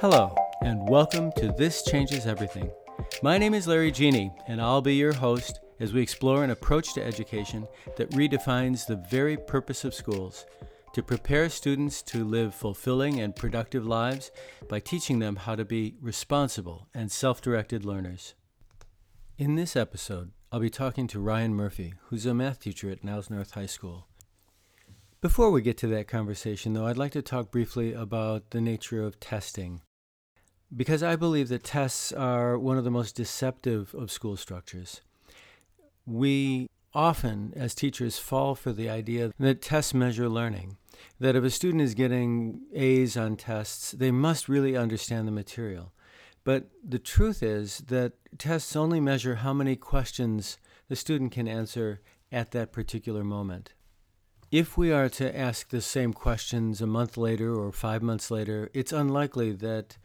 Hello, and welcome to This Changes Everything. My name is Larry Geni, and I'll be your host as we explore an approach to education that redefines the very purpose of schools to prepare students to live fulfilling and productive lives by teaching them how to be responsible and self directed learners. In this episode, I'll be talking to Ryan Murphy, who's a math teacher at Niles North High School. Before we get to that conversation, though, I'd like to talk briefly about the nature of testing. Because I believe that tests are one of the most deceptive of school structures. We often, as teachers, fall for the idea that tests measure learning, that if a student is getting A's on tests, they must really understand the material. But the truth is that tests only measure how many questions the student can answer at that particular moment. If we are to ask the same questions a month later or five months later, it's unlikely that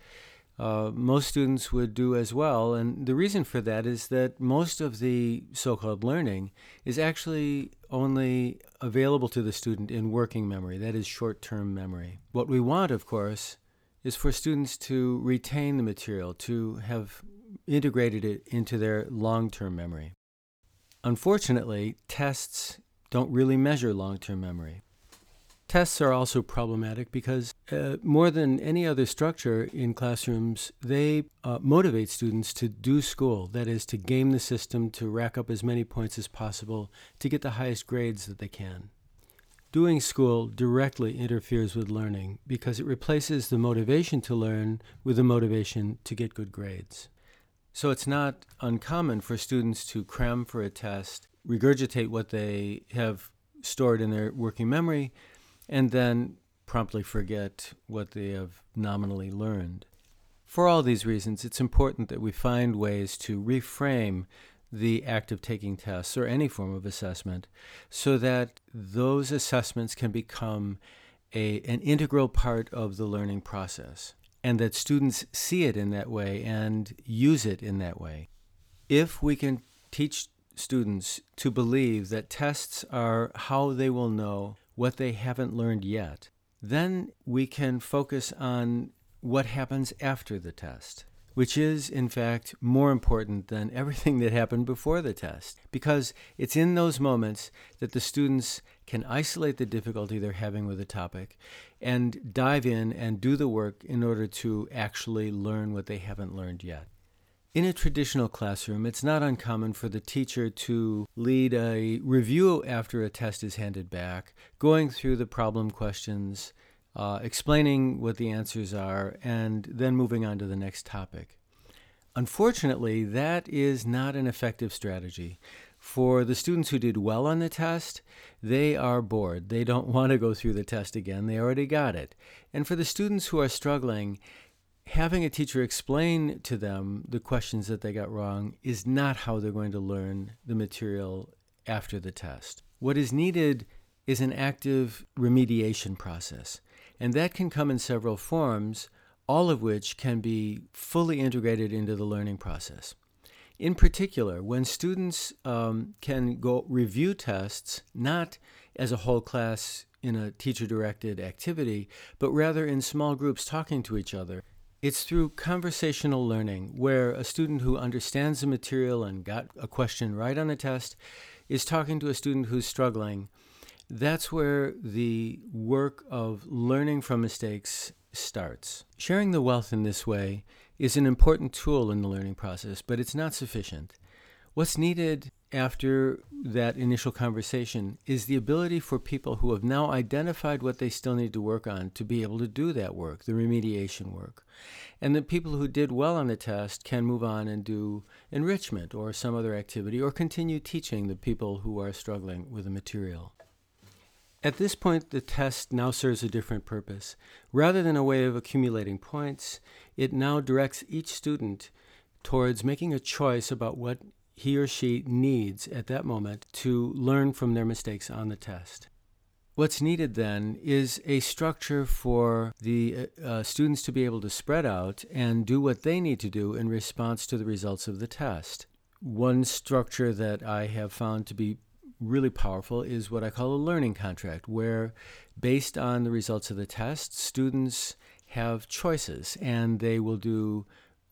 uh, most students would do as well. And the reason for that is that most of the so called learning is actually only available to the student in working memory, that is, short term memory. What we want, of course, is for students to retain the material, to have integrated it into their long term memory. Unfortunately, tests don't really measure long term memory. Tests are also problematic because, uh, more than any other structure in classrooms, they uh, motivate students to do school. That is, to game the system, to rack up as many points as possible, to get the highest grades that they can. Doing school directly interferes with learning because it replaces the motivation to learn with the motivation to get good grades. So it's not uncommon for students to cram for a test, regurgitate what they have stored in their working memory, and then promptly forget what they have nominally learned. For all these reasons, it's important that we find ways to reframe the act of taking tests or any form of assessment so that those assessments can become a, an integral part of the learning process and that students see it in that way and use it in that way. If we can teach students to believe that tests are how they will know what they haven't learned yet, then we can focus on what happens after the test, which is, in fact, more important than everything that happened before the test, because it's in those moments that the students can isolate the difficulty they're having with a topic and dive in and do the work in order to actually learn what they haven't learned yet. In a traditional classroom, it's not uncommon for the teacher to lead a review after a test is handed back, going through the problem questions, uh, explaining what the answers are, and then moving on to the next topic. Unfortunately, that is not an effective strategy. For the students who did well on the test, they are bored. They don't want to go through the test again. They already got it. And for the students who are struggling, having a teacher explain to them the questions that they got wrong is not how they're going to learn the material after the test. What is needed is an active remediation process, and that can come in several forms, all of which can be fully integrated into the learning process. In particular, when students um, can go review tests, not as a whole class in a teacher directed activity, but rather in small groups talking to each other it's through conversational learning where a student who understands the material and got a question right on the test is talking to a student who's struggling. That's where the work of learning from mistakes starts. Sharing the wealth in this way is an important tool in the learning process, but it's not sufficient. What's needed after that initial conversation is the ability for people who have now identified what they still need to work on to be able to do that work, the remediation work. And the people who did well on the test can move on and do enrichment or some other activity or continue teaching the people who are struggling with the material. At this point, the test now serves a different purpose. Rather than a way of accumulating points, it now directs each student towards making a choice about what he or she needs at that moment to learn from their mistakes on the test. What's needed then is a structure for the uh, uh, students to be able to spread out and do what they need to do in response to the results of the test. One structure that I have found to be really powerful is what I call a learning contract, where based on the results of the test, students have choices and they will do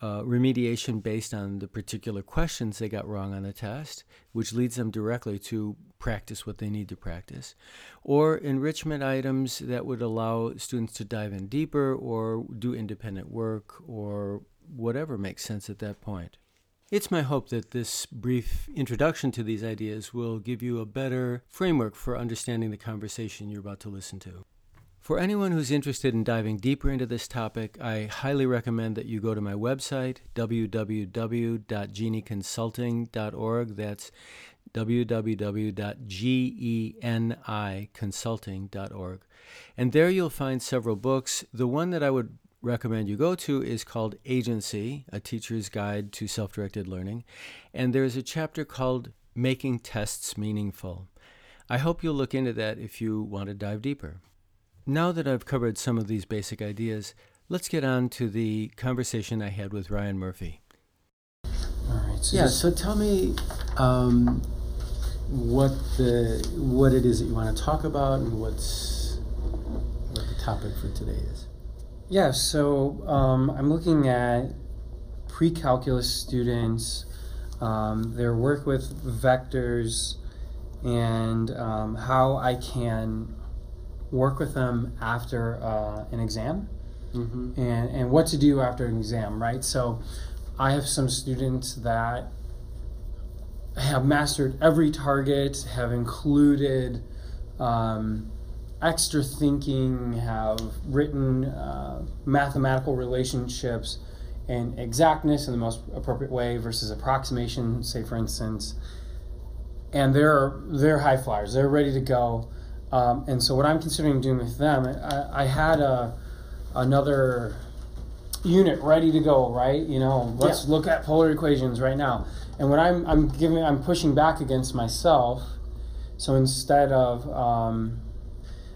remediation based on the particular questions they got wrong on the test, which leads them directly to practice what they need to practice, or enrichment items that would allow students to dive in deeper or do independent work or whatever makes sense at that point. It's my hope that this brief introduction to these ideas will give you a better framework for understanding the conversation you're about to listen to. For anyone who's interested in diving deeper into this topic, I highly recommend that you go to my website, www.geniconsulting.org. That's www.geniconsulting.org. And there you'll find several books. The one that I would recommend you go to is called Agency, A Teacher's Guide to Self Directed Learning. And there's a chapter called Making Tests Meaningful. I hope you'll look into that if you want to dive deeper. Now that I've covered some of these basic ideas, let's get on to the conversation I had with Ryan Murphy. All right. So yeah. So tell me um, what the what it is that you want to talk about and what's what the topic for today is. Yeah. So um, I'm looking at pre-calculus students, um, their work with vectors, and um, how I can work with them after uh, an exam mm-hmm. and, and what to do after an exam, right? So I have some students that have mastered every target, have included um, extra thinking, have written uh, mathematical relationships and exactness in the most appropriate way versus approximation, say for instance. And they're they're high flyers. They're ready to go. Um, and so what I'm considering doing with them, I, I had a another unit ready to go, right? You know, let's yeah. look at polar equations right now. And what I'm I'm giving I'm pushing back against myself. So instead of um,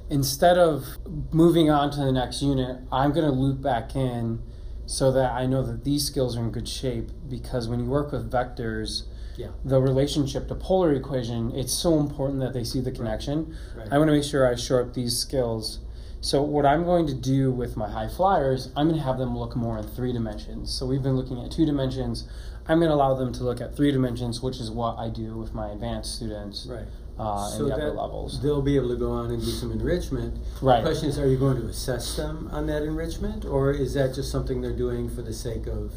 instead of moving on to the next unit, I'm going to loop back in so that I know that these skills are in good shape because when you work with vectors, yeah. the relationship to polar equation, it's so important that they see the connection. Right. Right. I want to make sure I show up these skills. So what I'm going to do with my high flyers, I'm going to have them look more in three dimensions. So we've been looking at two dimensions. I'm going to allow them to look at three dimensions, which is what I do with my advanced students. Right. Uh, so upper levels. They'll be able to go on and do some enrichment. Right. The question is, are you going to assess them on that enrichment, or is that just something they're doing for the sake of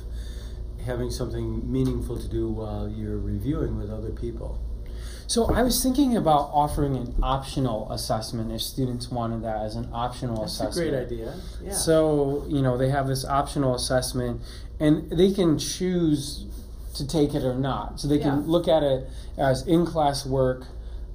having something meaningful to do while you're reviewing with other people. So I was thinking about offering an optional assessment if students wanted that as an optional That's assessment. That's a great idea. Yeah. So, you know, they have this optional assessment and they can choose to take it or not. So they can yeah. look at it as in-class work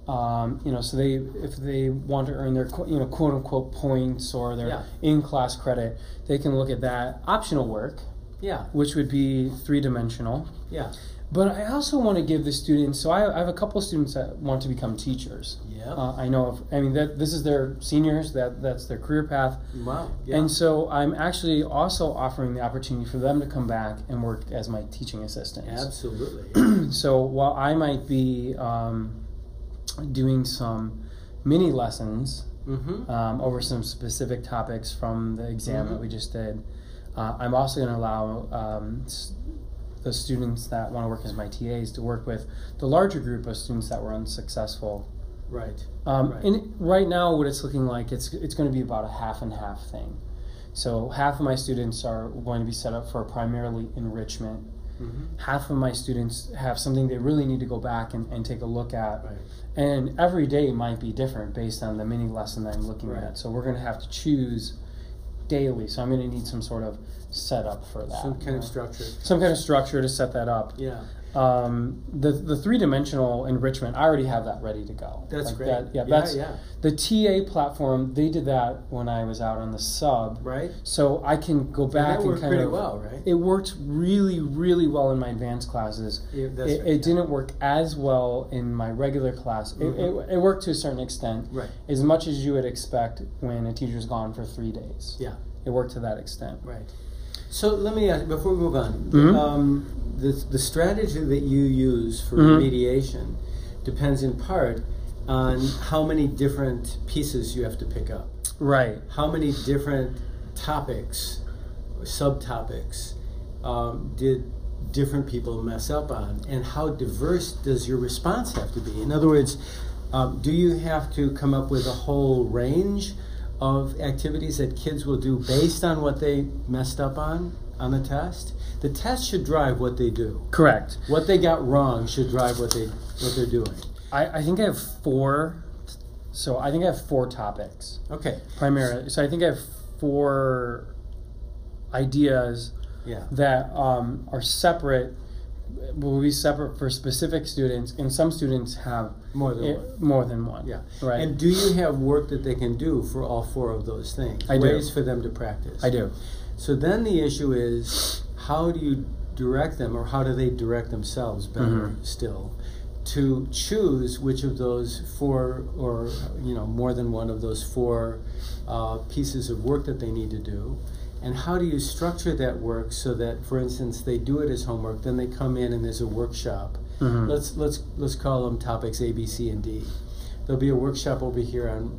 um, you know, so they if they want to earn their you know quote unquote points or their yeah. in class credit, they can look at that optional work yeah. Which would be three dimensional. Yeah. But I also want to give the students. So I, I have a couple of students that want to become teachers. Yeah. Uh, I know of. I mean, that this is their seniors. That that's their career path. Wow. Yeah. And so I'm actually also offering the opportunity for them to come back and work as my teaching assistants. Absolutely. so while I might be um, doing some mini lessons mm-hmm. um, over some specific topics from the exam mm-hmm. that we just did. Uh, I'm also going to allow um, the students that want to work as my TAs to work with the larger group of students that were unsuccessful. Right. Um, right. And right now, what it's looking like, it's it's going to be about a half and half thing. So half of my students are going to be set up for primarily enrichment. Mm-hmm. Half of my students have something they really need to go back and, and take a look at. Right. And every day might be different based on the mini lesson that I'm looking right. at. So we're going to have to choose daily. So I'm going to need some sort of setup for that. Some kind of structure. Some kind of structure to set that up. Yeah. Um, the the three dimensional enrichment, I already have that ready to go. That's like great. That, yeah, yeah, that's yeah. the TA platform. They did that when I was out on the sub. Right. So I can go back and, and kind pretty of. well, right? It worked really, really well in my advanced classes. Yeah, it, right, it yeah. didn't work as well in my regular class. Mm-hmm. It, it, it worked to a certain extent. Right. As much as you would expect when a teacher's gone for three days. Yeah. It worked to that extent. Right. So let me ask before we move on. Mm-hmm. Um, the the strategy that you use for Mhm. remediation depends in part on how many different pieces you have to pick up. Right. How many different topics, or subtopics, um, did different people mess up on, and how diverse does your response have to be? In other words, um, do you have to come up with a whole range of activities that kids will do based on what they messed up on on the test? The test should drive what they do. Correct. What they got wrong should drive what they what they're doing. I, I think I have four. So I think I have four topics Okay. primarily. So I think I have four ideas Yeah. that um, are separate. Will be separate for specific students, and some students have More than it- one. more than one. Yeah. Right. And do you have work that they can do for all four of those things? I do. Ways for them to practice. I do. So then the issue is how do you direct them, or how do they direct themselves better Mhm. still, to choose which of those four, or you know, more than one of those four uh, pieces of work that they need to do, and how do you structure that work so that, for instance, they do it as homework, then they come in and there's a workshop. Mhm. Let's let's let's call them topics A, B, C, and D. There'll be a workshop over here on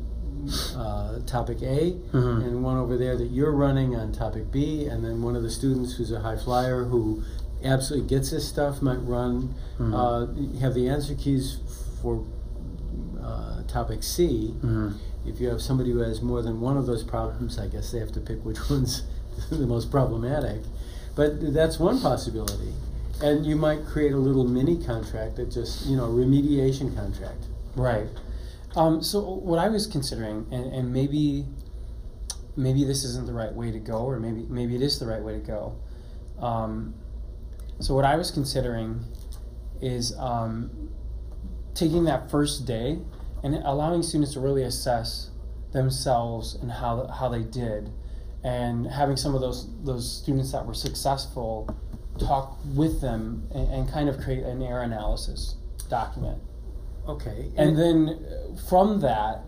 uh, topic A, Mhm. and one over there that you're running on topic B, and then one of the students who's a high flyer who absolutely gets this stuff might run, Mhm. uh, have the answer keys for uh, topic C. Mhm. If you have somebody who has more than one of those problems, I guess they have to pick which one's the most problematic. But that's one possibility. And you might create a little mini contract that just, you know, remediation contract. Right. Um, so what I was considering, and, and maybe maybe this isn't the right way to go, or maybe maybe it is the right way to go. Um, so what I was considering is um, taking that first day and allowing students to really assess themselves and how how they did, and having some of those those students that were successful talk with them and, and kind of create an error analysis document. Okay. And then uh, from that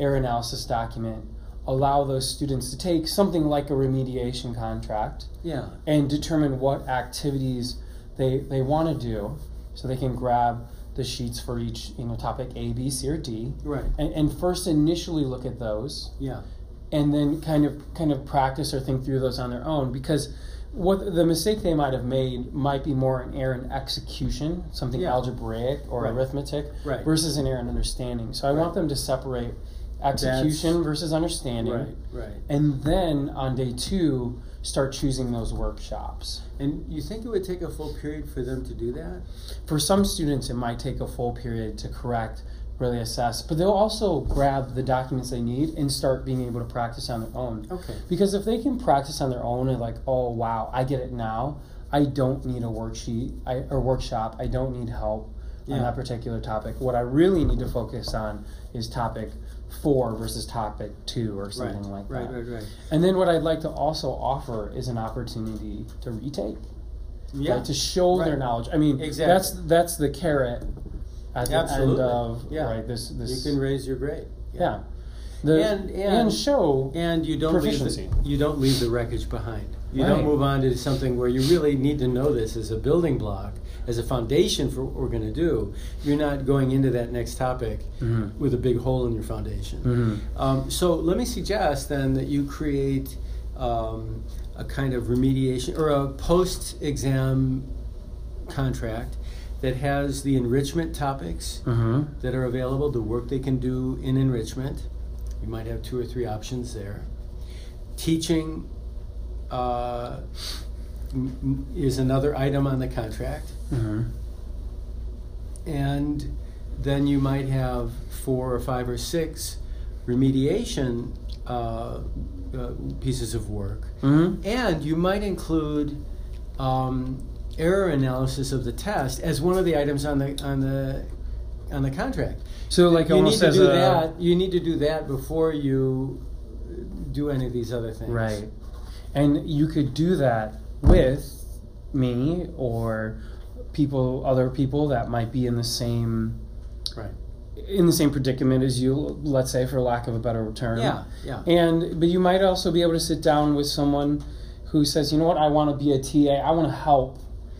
error analysis document, allow those students to take something like a remediation contract yeah. and determine what activities they, they want to do so they can grab the sheets for each you know topic A, B, C, or D Right. and, and first initially look at those Yeah. and then kind of kind of practice or think through those on their own because what the mistake they might have made might be more an error in execution, something Yeah. algebraic or Right. arithmetic, Right. versus an error in understanding. So I want them to separate execution That's- versus understanding, Right. Right. and then on day two start choosing those workshops. And you think it would take a full period for them to do that? For some students, it might take a full period to correct, really assess, but they'll also grab the documents they need and start being able to practice on their own. Okay. Because if they can practice on their own and like, oh wow, I get it now. I don't need a worksheet I, or workshop. I don't need help on that particular topic. What I really need to focus on is topic four versus topic two or something right. like right. that. Right. Right. right. And then what I'd like to also offer is an opportunity to retake, Yeah. right, to show their knowledge. I mean, Exactly. that's that's the carrot at the Absolutely. end of Yeah. right this this you can raise your grade. yeah. The, And- and- show And you don't leave the, you don't leave the wreckage behind. You Right. don't move on to something where you really need to know this as a building block, as a foundation for what we're going to do. You're not going into that next topic Mhm. with a big hole in your foundation. Mhm. Um, so let me suggest then that you create um, a kind of remediation or a post-exam contract that has the enrichment topics Mhm. that are available, the work they can do in enrichment. You might have two or three options there. Teaching uh, m- is another item on the contract. Mhm. And then you might have four or five or six remediation uh, uh, pieces of work. Mhm. And you might include um, error analysis of the test as one of the items on the on the on the contract. So like you need to do that. You need to do that before you do any of these other things. right, and you could do that with me or people, other people that might be in the same Right. in the same predicament as you. Let's say, for lack of a better term. Yeah. Yeah. And but you might also be able to sit down with someone who says, you know what, I want to be a TA. I want to help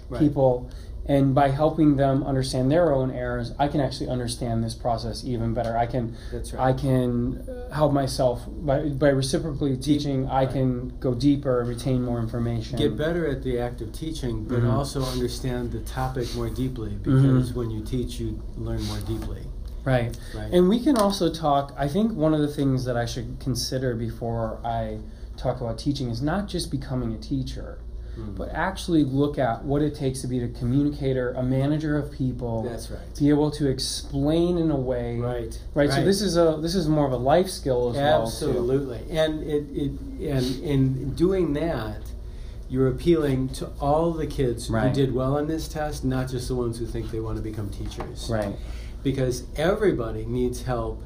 Right. people and by helping them understand their own errors i can actually understand this process even better i can That's i can uh, help myself by, by reciprocally teaching i right. can go deeper retain more information Get better at the act of teaching, but Mhm. also understand the topic more deeply Mm-hmm. because when you teach, you learn more deeply. right Right. and we can also talk i think one of the things that i should consider before i talk about teaching is not just becoming a teacher Mm. but actually look at what it takes to be a communicator a manager of people That's right. be able to explain in a way Right. right, so this is a this is more of a life skill as well. Absolutely. And it, it and in doing that, you're appealing to all the kids Right. who did well on this test, not just the ones who think they want to become teachers. right Because everybody needs help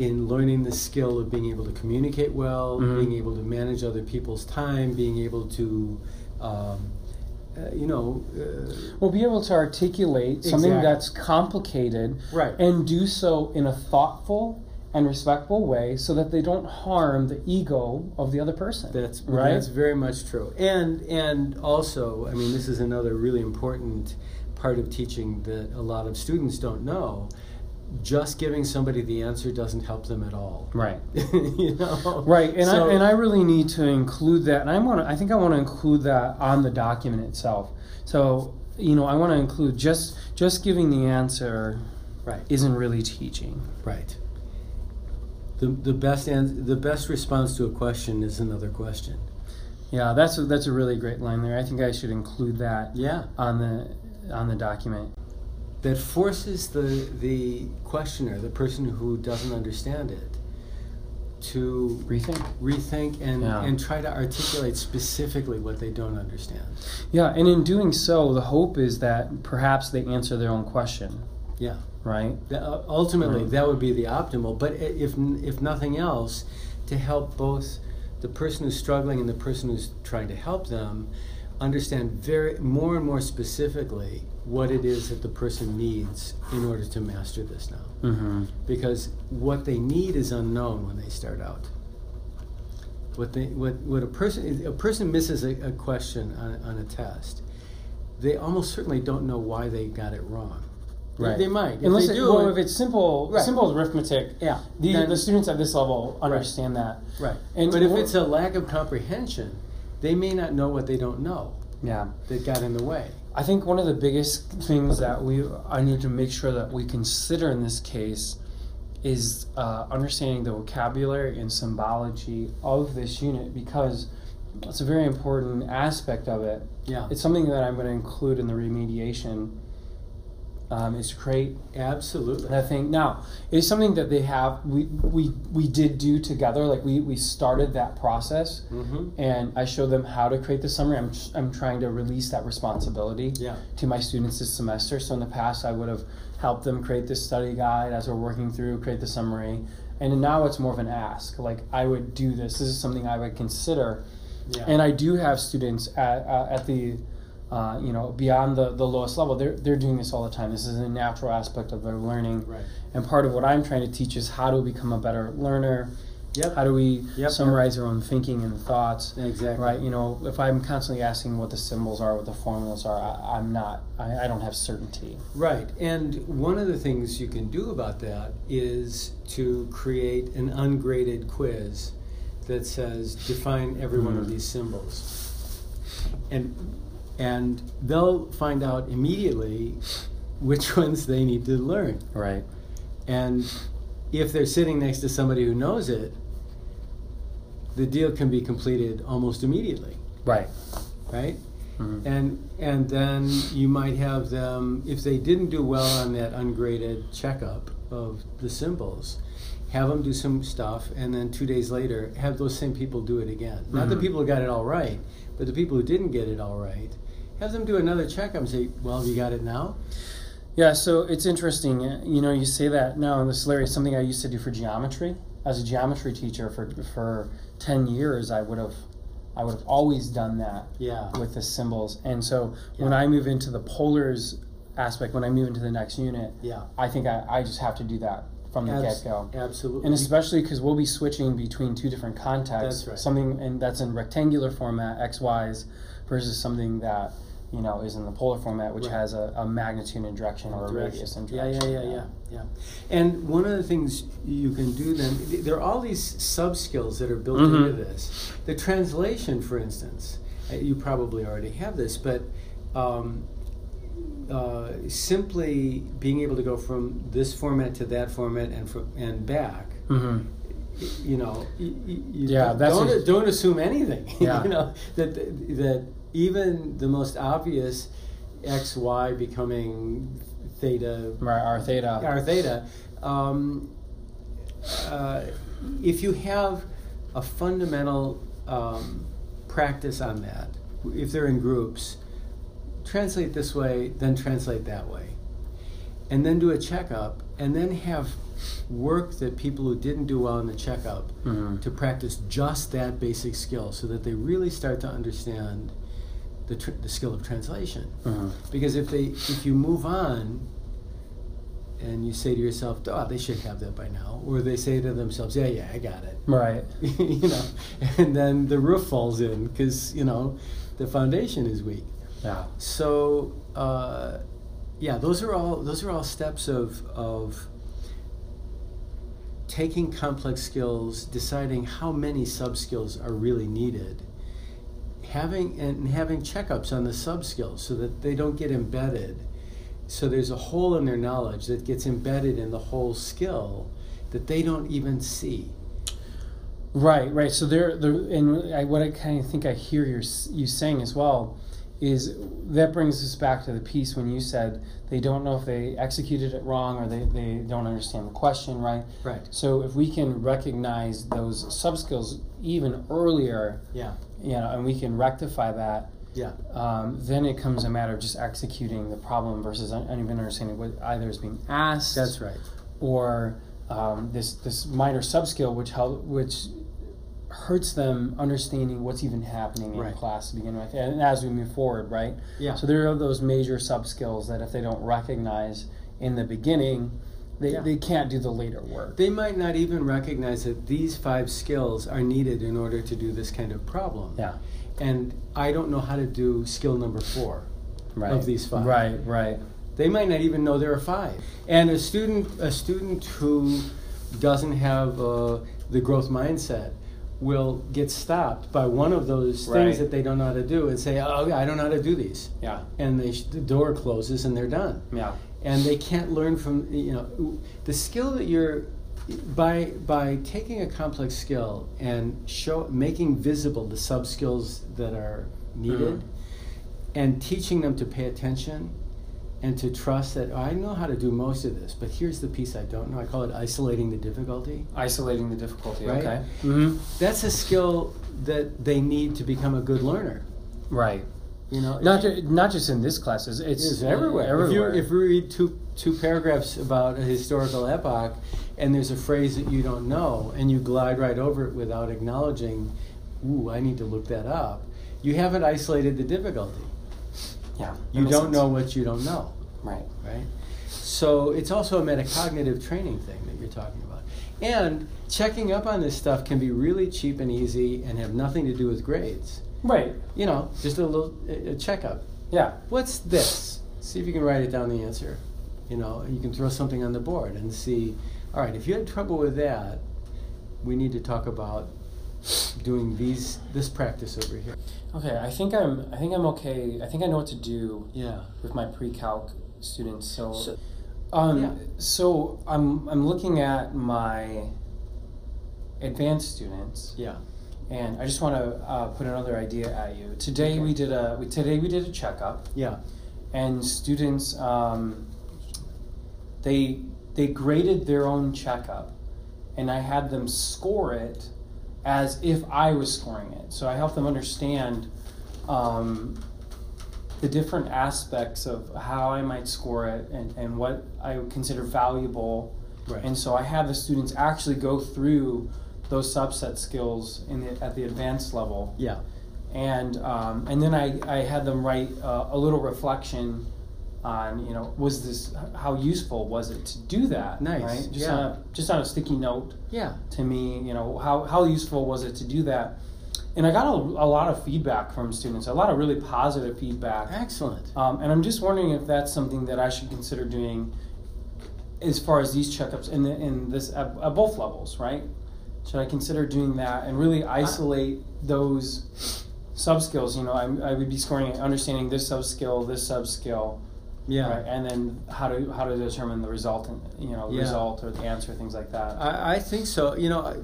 in learning the skill of being able to communicate well, Mhm. being able to manage other people's time, being able to, um, uh, you know, uh, We'll be able to articulate something that's complicated right. and do so in a thoughtful and respectful way so that they don't harm the ego of the other person. That's right. That's very much true. And and also, I mean, this is another really important part of teaching that a lot of students don't know. Just giving somebody the answer doesn't help them at all. right. you know. Right, and So- I and I really need to include that, and I want to. I think I want to include that on the document itself. So you know, I want to include just just giving the answer right. isn't really teaching. Right. The, the best ans- the best response to a question is another question. Yeah, that's a, that's a really great line there. I think I should include that Yeah. on the on the document. That forces the the questioner, the person who doesn't understand it, to Rethink. rethink and, Yeah. and try to articulate specifically what they don't understand. Yeah, and in doing so, the hope is that perhaps they answer their own question. Yeah. Right. That- uh, ultimately, Right. that would be the optimal. But if if nothing else, to help both the person who's struggling and the person who's trying to help them understand very more and more specifically what it is that the person needs in order to master this now. Mm-hmm. Because what they need is unknown when they start out. What they what what a person a person misses a, a question on, on a test, they almost certainly don't know why they got it wrong. They- Right. They, might. If Unless they it, do, well, if it's simple, Right. simple arithmetic, yeah. the, then- the students at this level understand that. Right. And but if it's a lack of comprehension, they may not know what they don't know Yeah. that got in the way. I think one of the biggest things that we I need to make sure that we consider in this case is uh, understanding the vocabulary and symbology of this unit because it's a very important aspect of it. Yeah. It's something that I'm going to include in the remediation. Um, is to create Absolutely. that thing. Now, it's something that they have. We we we did do together. Like we we started that process, Mm-hmm. and I showed them how to create the summary. I'm I'm trying to release that responsibility Yeah. to my students this semester. So in the past, I would have helped them create this study guide as we're working through, create the summary, and now it's more of an ask. Like I would do this. This is something I would consider, Yeah. and I do have students at uh, at the. Uh, you know, beyond the, the lowest level, they're, they're doing this all the time. This is a natural aspect of their learning. right. And part of what I'm trying to teach is how to become a better learner. Yep. How do we Yep. summarize our own thinking and thoughts? Exactly. Right. You know, if I'm constantly asking what the symbols are, what the formulas are, I, I'm not. I, I don't have certainty. Right. And one of the things you can do about that is to create an ungraded quiz that says define every one of Mhm. these symbols. And and they'll find out immediately which ones they need to learn. Right. And if they're sitting next to somebody who knows it, the deal can be completed almost immediately, Right. right? Mhm. And and then you might have them if they didn't do well on that ungraded checkup of the symbols, have them do some stuff, and then two days later have those same people do it again. Not the people who got it all right, but the people who didn't get it all right. Have them do another checkup and say, "Well, you got it now?" Yeah. So it's interesting. uh, You know, you say that now, and this is Larry, something I used to do for geometry. As a geometry teacher for for ten years, I would have, I would have always done that. Yeah. with the symbols. And so when I move into the polars aspect, when I move into the next unit, Yeah. I think I, I just have to do that from the Abs- get go. Absolutely. And especially because we'll be switching between two different contexts. That's right. Something and that's in rectangular format, X, Y's, versus something that you know, is in the polar format, which Right. has a, a magnitude and direction or a Direction. radius in Yeah, yeah, direction. yeah, yeah, yeah. And one of the things you can do then, there are all these sub skills that are built Mhm. into this. The translation, for instance, uh, you probably already have this, but um, uh, simply being able to go from this format to that format and fro- and back. Mm-hmm. You know, you Yeah, don't, don't, don't assume anything. Yeah. you know that that even the most obvious x y becoming theta Right, r theta. r theta. Um, uh, if you have a fundamental um, practice on that, if they're in groups, translate this way, then translate that way, and then do a checkup, and then have work that people who didn't do well in the checkup Mhm. to practice just that basic skill, so that they really start to understand the, tr- the skill of translation Mhm. because if they if you move on and you say to yourself oh they should have that by now or they say to themselves yeah yeah i got it Right. you know and then the roof falls in because you know the foundation is weak Yeah. so uh, yeah those are all those are all steps of of taking complex skills deciding how many sub skills are really needed having and having checkups on the sub skills so that they don't get embedded so there's a hole in their knowledge that gets embedded in the whole skill that they don't even see Right, right. So there, there, and I, what I kind of think I hear you you saying as well is that brings us back to the piece when you said they don't know if they executed it wrong or they, they don't understand the question right. right So if we can recognize those sub skills even earlier, yeah you know, and we can rectify that, yeah. um, then it comes a matter of just executing the problem versus un- even understanding what either is being asked that's right. or um, this this minor sub skill which help which hurts them understanding what's even happening in Right. class to begin with and as we move forward right? Yeah. So there are those major sub skills that if they don't recognize in the beginning they, Yeah. they can't do the later work They might not even recognize that these five skills are needed in order to do this kind of problem. yeah And I don't know how to do skill number four. right Of these five. right right They might not even know there are five. And a student, a student who doesn't have uh, the growth mindset will get stopped by one of those Right. things that they don't know how to do and say, "Oh, I don't know how to do these," yeah and they sh- the door closes and they're done. yeah and they can't learn from you know the skill that you're by by taking a complex skill and show making visible the sub skills that are needed Mhm. and teaching them to pay attention and to trust that "Oh, I know how to do most of this but here's the piece I don't know I call it isolating the difficulty isolating the difficulty Right. okay mm-hmm. that's a skill that they need to become a good learner right you know not ju- not just in this class it's, it's everywhere. everywhere If you if we read two two paragraphs about a historical epoch, and there's a phrase that you don't know, and you glide right over it without acknowledging, "Ooh, I need to look that up," you haven't isolated the difficulty. yeah You don't sense. know what you don't know, right right? So it's also a metacognitive training thing that you're talking about, and checking up on this stuff can be really cheap and easy, and have nothing to do with grades. Right You know, just a little a a checkup. yeah what's this? See if you can write it down the answer. You know, you can throw something on the board and see, all right, if you had trouble with that, we need to talk about doing these this practice over here. Okay, I think I'm. I think I'm okay. I think I know what to do Yeah. with my pre-calc students. So, So- um, yeah. so I'm I'm looking at my advanced students, Yeah. And I just want to uh, put another idea at you. Today Okay. we did a we, today we did a checkup, Yeah. and students um, they they graded their own checkup, and I had them score it as if I was scoring it. So I helped them understand um, the different aspects of how I might score it and, and what I would consider valuable. Right. And so I had the students actually go through those subset skills in the, at the advanced level yeah. and um, and then I, I had them write uh, a little reflection on you know was this how useful was it to do that Nice, right just yeah. on a, just on a sticky note Yeah. to me you know how, how useful was it to do that and I got a, a lot of feedback from students, a lot of really positive feedback. Excellent. Um, and I'm just wondering if that's something that I should consider doing as far as these checkups in the, in this at, at both levels, right? Should I consider doing that and really isolate those sub skills? You know, I, I would be scoring understanding this sub skill, this sub skill, Yeah. right? And then how to how to determine the result, and you know, Yeah. result or the answer, things like that. I, I think so. You know,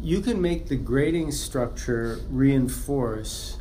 you can make the grading structure reinforce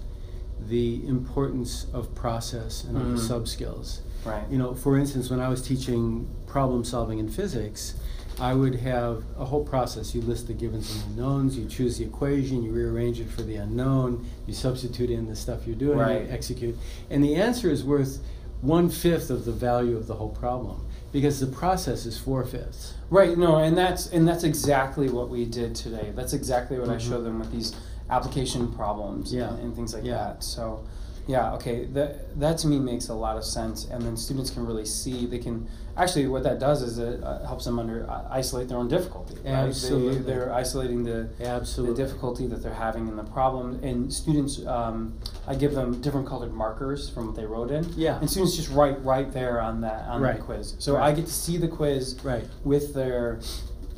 the importance of process and of Mhm. the sub skills. right. You know, for instance, when I was teaching problem solving in physics, I would have a whole process. You list the givens and unknowns, you choose the equation, you rearrange it for the unknown, you substitute in the stuff you're doing, Right. you execute. And the answer is worth one fifth of the value of the whole problem because the process is four fifths. Right. No, and that's and that's exactly what we did today. That's exactly what I Mhm. showed them with these application problems Yeah. and, and things like Yeah. that. So, yeah, okay, that that to me makes a lot of sense. And then students can really see they can actually what that does is it uh, helps them under uh, isolate their own difficulty. Right? Absolutely. They, they're isolating the Absolutely. the difficulty that they're having in the problem. And students, um, I give them different colored markers from what they wrote in. Yeah. And students just write right there on that on Right. the quiz. So Right. I get to see the quiz Right. with their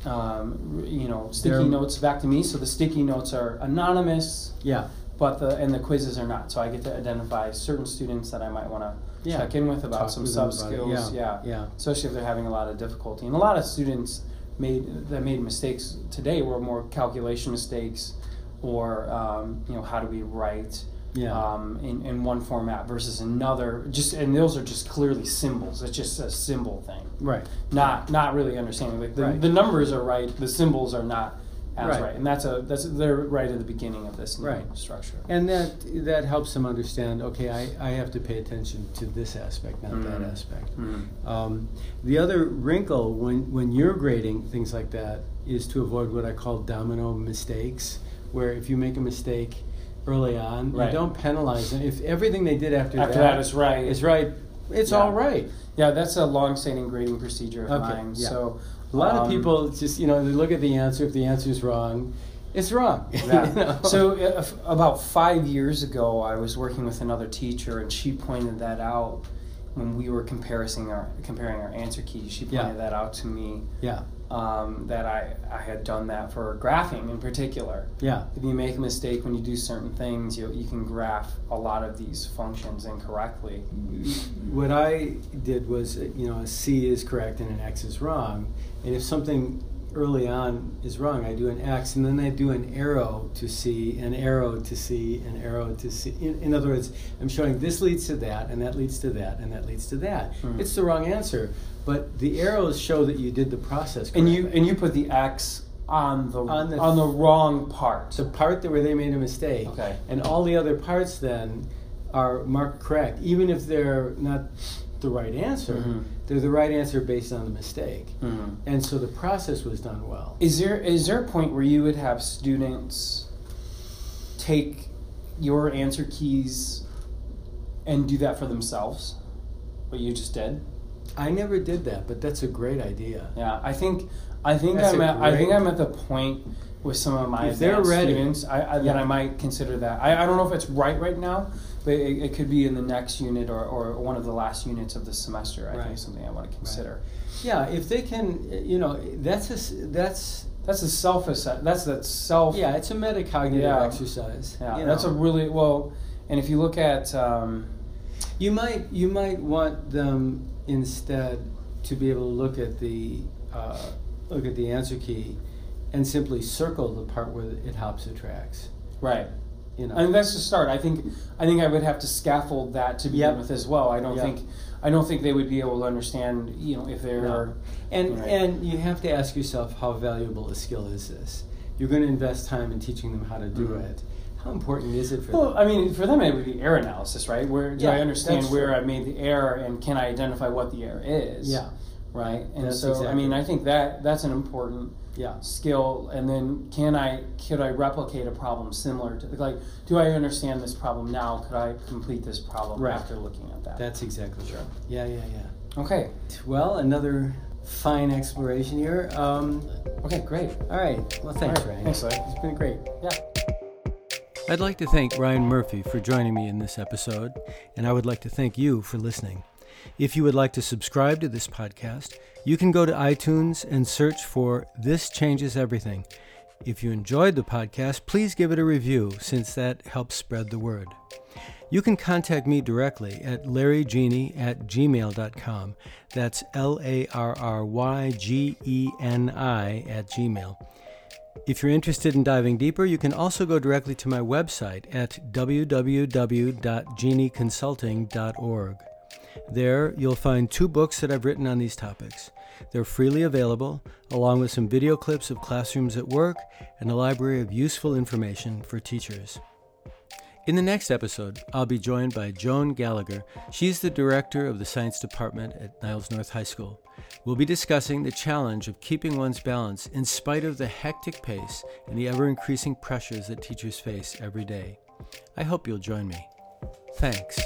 um, you know sticky Their- notes back to me. So the sticky notes are anonymous, Yeah. But the and the quizzes are not. So I get to identify certain students that I might want to Yeah. check in with about Talk some sub skills. Yeah. Yeah. Yeah. especially if they're having a lot of difficulty. And a lot of students made that made mistakes today were more calculation mistakes, or um, you know how do we write Yeah. um, in, in one format versus another. Just and those are just clearly symbols. It's just a symbol thing Right. not not really understanding like the, Right. the numbers are right the symbols are not as Right. right, and that's a that's they're right at the beginning of this new Right. structure And that that helps them understand. Okay, I, I have to pay attention to this aspect, not that Mhm. aspect. Mhm. Um, the other wrinkle when when you're grading things like that is to avoid what I call domino mistakes, where if you make a mistake early on, Right. you don't penalize them. If everything they did after, after that is right is right, it's Yeah. all right. yeah that's a long-standing grading procedure of Okay, mine yeah. so A lot of um, people just you know they look at the answer. If the answer is wrong, it's wrong. you Yeah. know? So uh, f- about five years ago, I was working with another teacher, and she pointed that out when we were comparing our comparing our answer keys. She Yeah. pointed that out to me yeah, um, that I I had done that for graphing in particular. yeah, If you make a mistake when you do certain things, you, you can graph a lot of these functions incorrectly. what I did was, uh, you know, a C is correct and an X is wrong. And if something early on is wrong, I do an X and then I do an arrow to C, an arrow to C, an arrow to C. In, in other words, I'm showing this leads to that, and that leads to that, and that leads to that. Mhm. It's the wrong answer, but the arrows show that you did the process. And you and you put the X on the On the- on the wrong part. the part that where they made a mistake, Okay. and all the other parts then are marked correct, even if they're not the right answer. Mhm. They're the right answer based on the mistake, Mhm. and so the process was done well. Is there is there a point where you would have students take your answer keys and do that for themselves? What you just did? I never did that, but that's a great idea. Yeah, I think I think That's I'm at I think I'm at the point with some of my advanced students I, I, that I might consider that. I, I don't know if it's right right now, but it, it could be in the next unit or, or one of the last units of the semester. I Right. think it's something I want to consider. Yeah, if they can, you know, that's a, that's That's a self assess. That's that self. yeah, it's a metacognitive Yeah. exercise. Yeah, you that's a really well. And if you look at um, You might you might want them instead to be able to look at the uh, look at the answer key and simply circle the part where it hops or tracks. right, You know. and that's the start. I think I think I would have to scaffold that to begin Yep. with as well. I don't Yep. think I don't think they would be able to understand. You know, if they're No. And Right. and you have to ask yourself how valuable a skill is this. You're going to invest time in teaching them how to do Mhm. it. How important is it for Well, them? I mean, for them it would be error analysis, right? Where do Yeah, I understand where. I made the error and can I identify what the error is? Yeah, Right. And That's so, I mean. I think that that's an important yeah, skill. And then, can I could I replicate a problem similar to like? Do I understand this problem now? Could I complete this problem Right. after looking at that? that's exactly Sure. Yeah, yeah, yeah. okay. Well, another fine exploration here. Um, Okay. Great. all right. Well, thanks, right. Ryan. Thanks, Larry. It's been great. Yeah. I'd like to thank Ryan Murphy for joining me in this episode, and I would like to thank you for listening. If you would like to subscribe to this podcast, you can go to iTunes and search for This Changes Everything. If you enjoyed the podcast, please give it a review since that helps spread the word. You can contact me directly at larrygeni at gmail.com. That's L A R R Y G E N I at gmail. If you're interested in diving deeper, you can also go directly to my website at www.genieconsulting.org. There, you'll find two books that I've written on these topics. They're freely available, along with some video clips of classrooms at work and a library of useful information for teachers. In the next episode, I'll be joined by Joan Gallagher. She's the director of the science department at Niles North High School. We'll be discussing the challenge of keeping one's balance in spite of the hectic pace and the ever increasing pressures that teachers face every day. I hope you'll join me. Thanks.